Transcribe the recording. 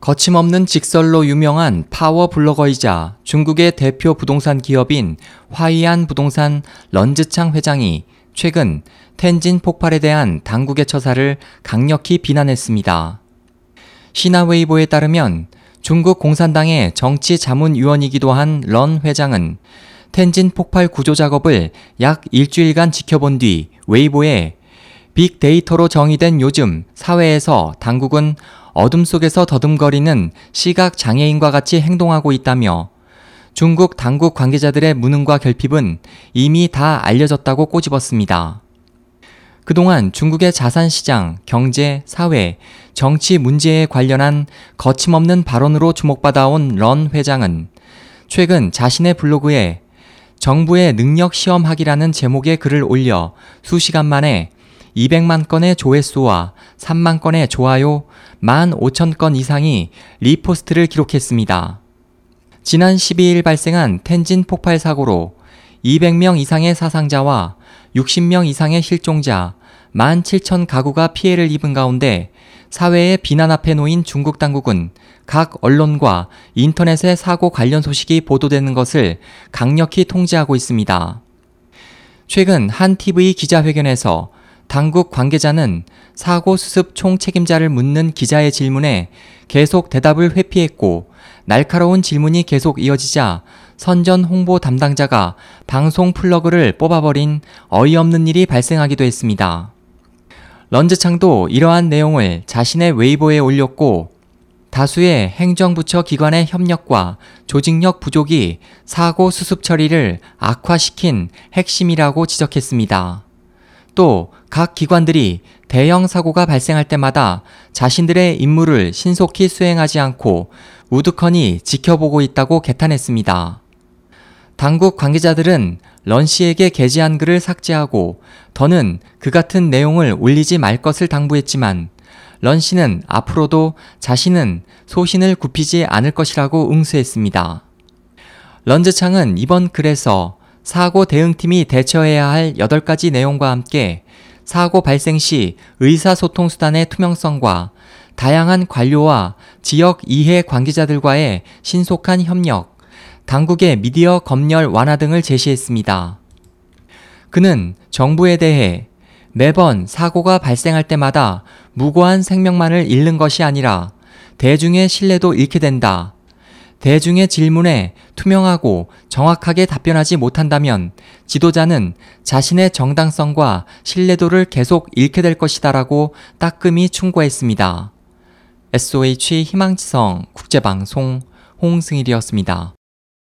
거침없는 직설로 유명한 파워 블로거이자 중국의 대표 부동산 기업인 화이안 부동산 런즈창 회장이 최근 텐진 폭발에 대한 당국의 처사를 강력히 비난했습니다. 시나웨이보에 따르면 중국 공산당의 정치 자문위원이기도 한 런 회장은 텐진 폭발 구조 작업을 약 일주일간 지켜본 뒤 웨이보에 빅데이터로 정의된 요즘 사회에서 당국은 어둠 속에서 더듬거리는 시각 장애인과 같이 행동하고 있다며 중국 당국 관계자들의 무능과 결핍은 이미 다 알려졌다고 꼬집었습니다. 그동안 중국의 자산 시장, 경제, 사회, 정치 문제에 관련한 거침없는 발언으로 주목받아온 런 회장은 최근 자신의 블로그에 정부의 능력 시험하기라는 제목의 글을 올려 수시간 만에 200만 건의 조회수와 3만 건의 좋아요, 1만 5천 건 이상이 리포스트를 기록했습니다. 지난 12일 발생한 텐진 폭발 사고로 200명 이상의 사상자와 60명 이상의 실종자, 1만 7천 가구가 피해를 입은 가운데 사회의 비난 앞에 놓인 중국 당국은 각 언론과 인터넷의 사고 관련 소식이 보도되는 것을 강력히 통제하고 있습니다. 최근 한 TV 기자회견에서 당국 관계자는 사고 수습 총 책임자를 묻는 기자의 질문에 계속 대답을 회피했고 날카로운 질문이 계속 이어지자 선전 홍보 담당자가 방송 플러그를 뽑아버린 어이없는 일이 발생하기도 했습니다. 런즈창도 이러한 내용을 자신의 웨이보에 올렸고 다수의 행정부처 기관의 협력과 조직력 부족이 사고 수습 처리를 악화시킨 핵심이라고 지적했습니다. 또 각 기관들이 대형 사고가 발생할 때마다 자신들의 임무를 신속히 수행하지 않고 우두커니 지켜보고 있다고 개탄했습니다. 당국 관계자들은 런 씨에게 게재한 글을 삭제하고 더는 그 같은 내용을 올리지 말 것을 당부했지만 런 씨는 앞으로도 자신은 소신을 굽히지 않을 것이라고 응수했습니다. 런즈창은 이번 글에서 사고 대응팀이 대처해야 할 8가지 내용과 함께 사고 발생 시 의사소통 수단의 투명성과 다양한 관료와 지역 이해 관계자들과의 신속한 협력, 당국의 미디어 검열 완화 등을 제시했습니다. 그는 정부에 대해 매번 사고가 발생할 때마다 무고한 생명만을 잃는 것이 아니라 대중의 신뢰도 잃게 된다. 대중의 질문에 투명하고 정확하게 답변하지 못한다면 지도자는 자신의 정당성과 신뢰도를 계속 잃게 될 것이다라고 따끔히 충고했습니다. SOH 희망지성 국제방송 홍승일이었습니다.